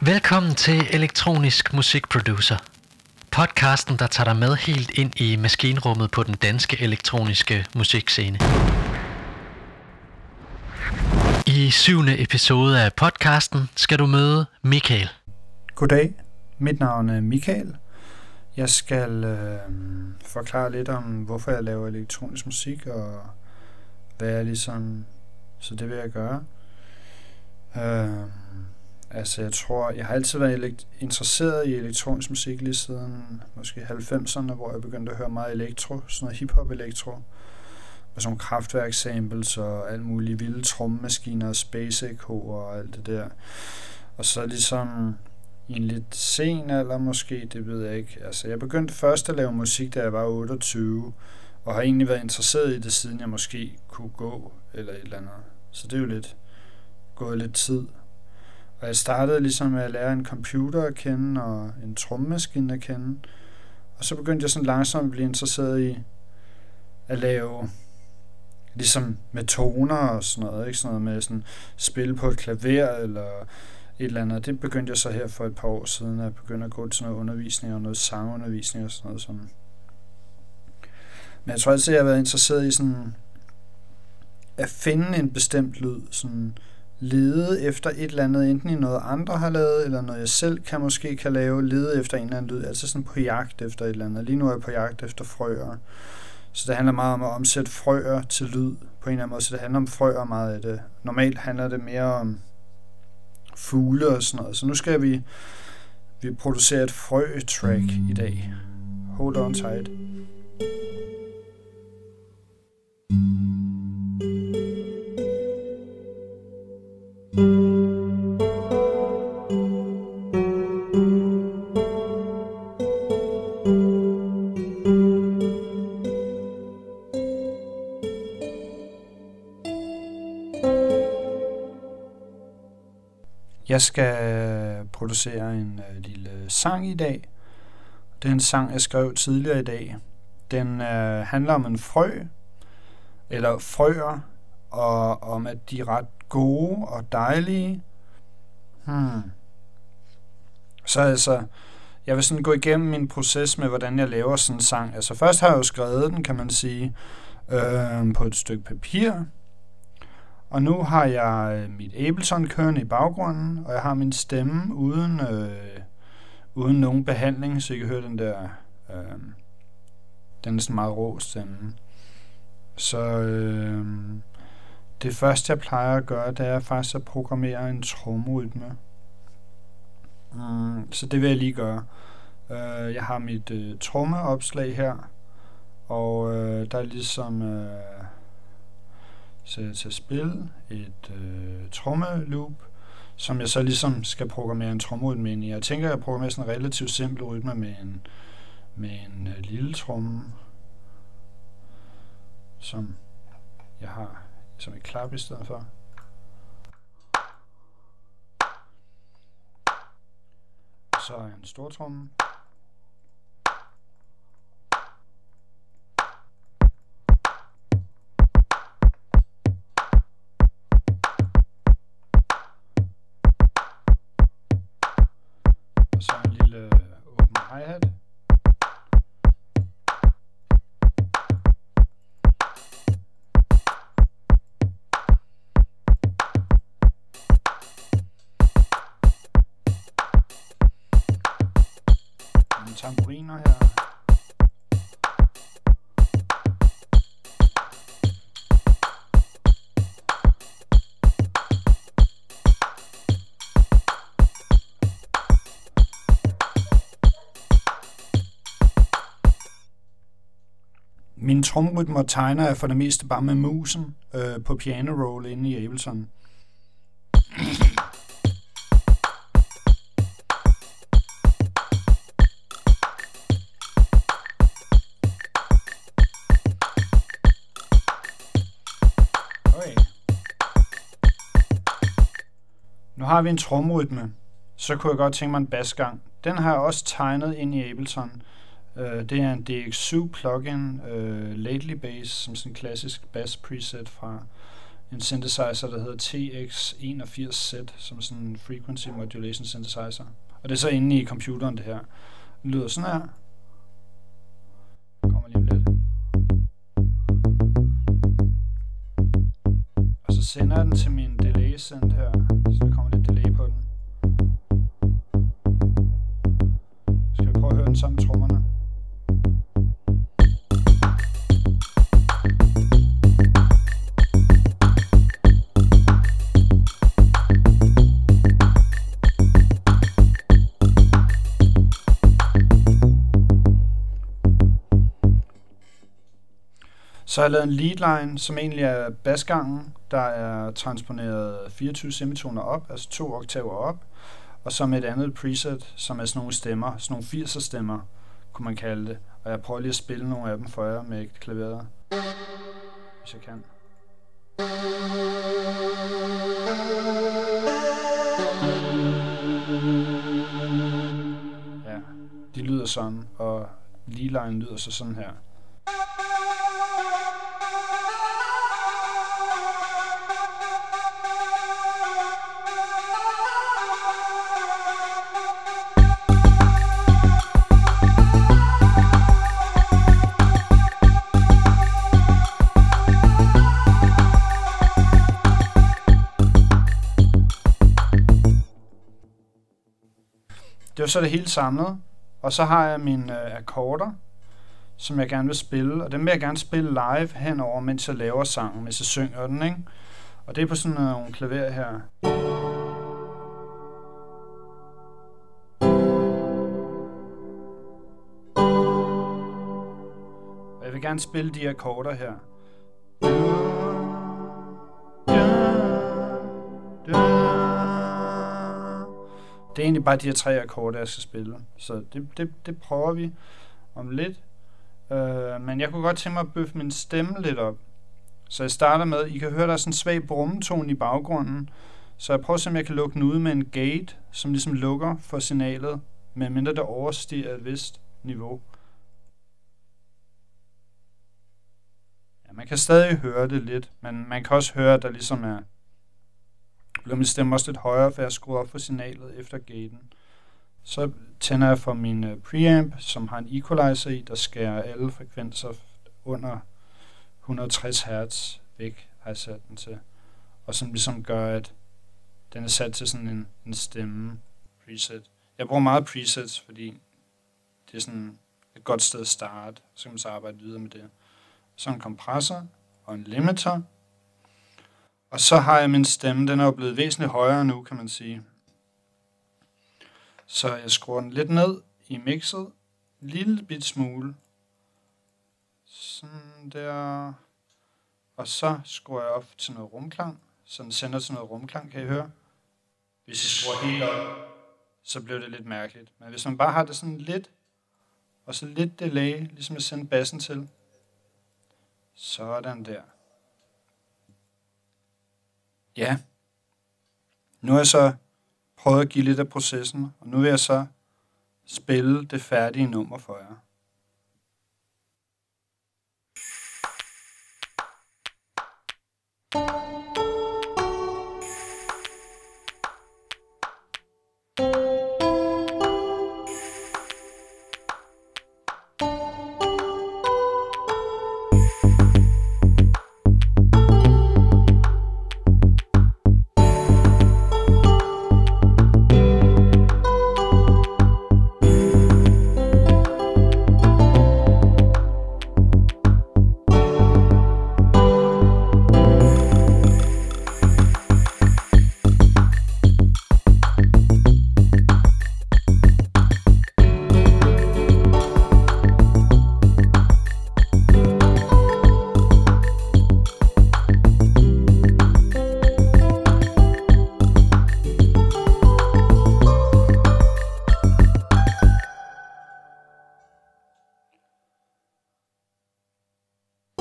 Velkommen til Elektronisk Musikproducer. Podcasten, der tager dig med helt ind i maskinrummet på den danske elektroniske musikscene. I syvende episode af podcasten skal du møde Michael. Goddag, mit navn er Michael. Jeg skal øh, forklare lidt om, hvorfor jeg laver elektronisk musik, og hvad jeg ligesom... Så det vil jeg gøre. Øh, altså, jeg tror, jeg har altid været interesseret i elektronisk musik lige siden måske 90'erne, hvor jeg begyndte at høre meget elektro, sådan noget hip-hop-elektro. Og sådan kraftværk samples og alt muligt vilde trommemaskiner og space echo og alt det der. Og så ligesom i en lidt sen alder måske, det ved jeg ikke. Altså, jeg begyndte først at lave musik, da jeg var 28, og har egentlig været interesseret i det, siden jeg måske kunne gå, eller et eller andet. Så det er jo lidt gået lidt tid. Og jeg startede ligesom med at lære en computer at kende, og en trommemaskine at kende. Og så begyndte jeg sådan langsomt at blive interesseret i at lave ligesom med toner og sådan noget, ikke? Sådan noget med sådan spille på et klaver eller et eller andet. Det begyndte jeg så her for et par år siden, at jeg begyndte at gå til noget undervisning og noget sangundervisning og sådan noget. Sådan. Men jeg tror altid, jeg har været interesseret i sådan at finde en bestemt lyd, sådan lede efter et eller andet, enten i noget andre har lavet, eller noget jeg selv kan måske kan lave, lede efter en eller anden lyd, altså sådan på jagt efter et eller andet. Lige nu er jeg på jagt efter frøer. Så det handler meget om at omsætte frøer til lyd på en eller anden måde, så det handler om frøer meget af det. Normalt handler det mere om fugle og sådan noget. Så nu skal vi, vi producere et frø-track i dag. Hold on tight. Jeg skal øh, producere en øh, lille sang i dag. Det er en sang, jeg skrev tidligere i dag. Den øh, handler om en frø, eller frøer, og om at de er ret gode og dejlige. Hmm. Så altså, jeg vil sådan gå igennem min proces med, hvordan jeg laver sådan en sang. Altså først har jeg jo skrevet den, kan man sige, øh, på et stykke papir, og nu har jeg øh, mit Ableton kørende i baggrunden, og jeg har min stemme uden, øh, uden nogen behandling, så I kan høre den der, øh, den er sådan meget rå stemme. Så øh, det første, jeg plejer at gøre, det er faktisk at programmere en tromrytme. Mm, så det vil jeg lige gøre. Øh, jeg har mit øh, trommeopslag her, og øh, der er ligesom... Øh, så så spil spille et øh, trommeloop, som jeg så ligesom skal programmere en trommerytme ind i. Jeg tænker, at jeg programmerer sådan en relativt simpel rytme med en, med en øh, lille tromme, som jeg har som et klap i stedet for. Så en stor tromme. Tamburiner her. Mine tromrytmer tegner jeg for det meste bare med musen øh, på piano roll inde i Ableton. Har vi en tromrytme, så kunne jeg godt tænke mig en basgang. Den har jeg også tegnet ind i Ableton. Uh, det er en DX7 plugin, uh, Lately Bass, som sådan en klassisk bass preset fra en synthesizer, der hedder TX81Z, som er sådan en frequency modulation synthesizer. Og det er så inde i computeren, det her. Den lyder sådan her. Kommer lige om lidt. Og så sender jeg den til min delay send her, Så har jeg lavet en lead line, som egentlig er basgangen, der er transponeret 24 semitoner op, altså to oktaver op, og så med et andet preset, som er sådan nogle stemmer, sådan nogle 80'er stemmer, kunne man kalde det. Og jeg prøver lige at spille nogle af dem for jer med klaveret, hvis jeg kan. Ja, de lyder sådan, og lead line lyder så sådan her. Så er så det hele samlet. Og så har jeg mine øh, akkorder, som jeg gerne vil spille. Og dem vil jeg gerne spille live henover, mens jeg laver sangen, mens jeg synger den, ikke? Og det er på sådan nogle klaver her. Og jeg vil gerne spille de akkorder her. Det er egentlig bare de her tre akkorder, jeg skal spille. Så det, det, det prøver vi om lidt. Uh, men jeg kunne godt tænke mig at bøffe min stemme lidt op. Så jeg starter med, I kan høre, der er sådan en svag brummetone i baggrunden. Så jeg prøver at se, om jeg kan lukke den ud med en gate, som ligesom lukker for signalet, medmindre det overstiger et vist niveau. Ja, man kan stadig høre det lidt, men man kan også høre, at der ligesom er bliver min stemme også lidt højere, for jeg skruer op for signalet efter gaten. Så tænder jeg for min øh, preamp, som har en equalizer i, der skærer alle frekvenser under 160 Hz væk, har jeg sat den til. Og som ligesom gør, at den er sat til sådan en, en stemme preset. Jeg bruger meget presets, fordi det er sådan et godt sted at starte, så kan man så arbejde videre med det. Så en kompressor og en limiter, og så har jeg min stemme, den er jo blevet væsentligt højere nu, kan man sige. Så jeg skruer den lidt ned i mixet, en lille bit smule. Sådan der. Og så skruer jeg op til noget rumklang, så den sender til noget rumklang, kan I høre? Hvis jeg skruer helt op, så bliver det lidt mærkeligt. Men hvis man bare har det sådan lidt, og så lidt delay, ligesom jeg sendte bassen til, sådan der. Ja. Nu har jeg så prøvet at give lidt af processen, og nu vil jeg så spille det færdige nummer for jer.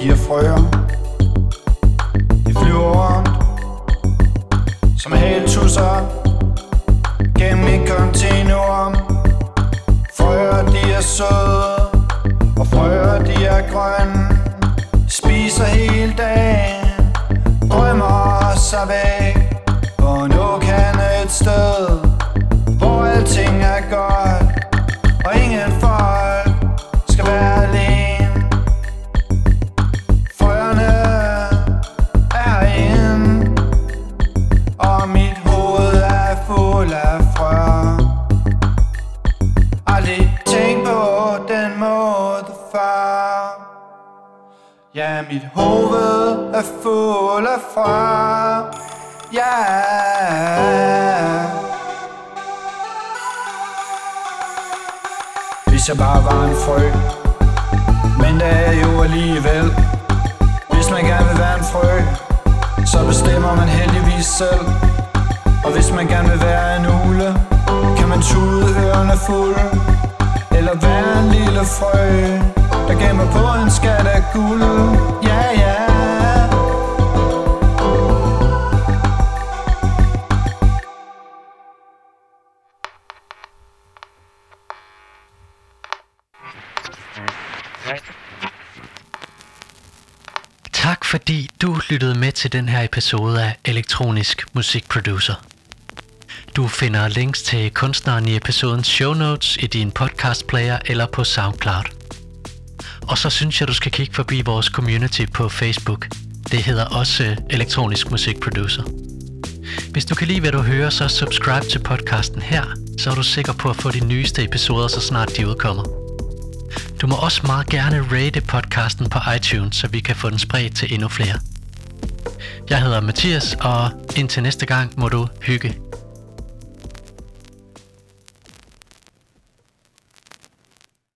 De her frøer, de flyver rundt som hæltusser gennem et kontinuum. Frøer, de er søde, og frøer, de er grønne. Spiser hele dagen, drømmer sig væk På en åkande et sted det før Ja, mit hoved er fuld af frø Ja. Hvis jeg bare var en frø. Men det er jo alligevel. Hvis man gerne vil være en frø Så bestemmer man heldigvis selv. Og hvis man gerne vil være en ule Kan man tude ørerne fulde. Eller være en lille frø Der gemmer på en skat af guld Ja, ja Tak fordi du lyttede med til den her episode af Elektronisk Musikproducer. Du finder links til kunstneren i episodens show notes i din podcast player eller på SoundCloud. Og så synes jeg, du skal kigge forbi vores community på Facebook. Det hedder også Elektronisk Musikproducer. Hvis du kan lide, hvad du hører, så subscribe til podcasten her, så er du sikker på at få de nyeste episoder, så snart de udkommer. Du må også meget gerne rate podcasten på iTunes, så vi kan få den spredt til endnu flere. Jeg hedder Mathias, og indtil næste gang må du hygge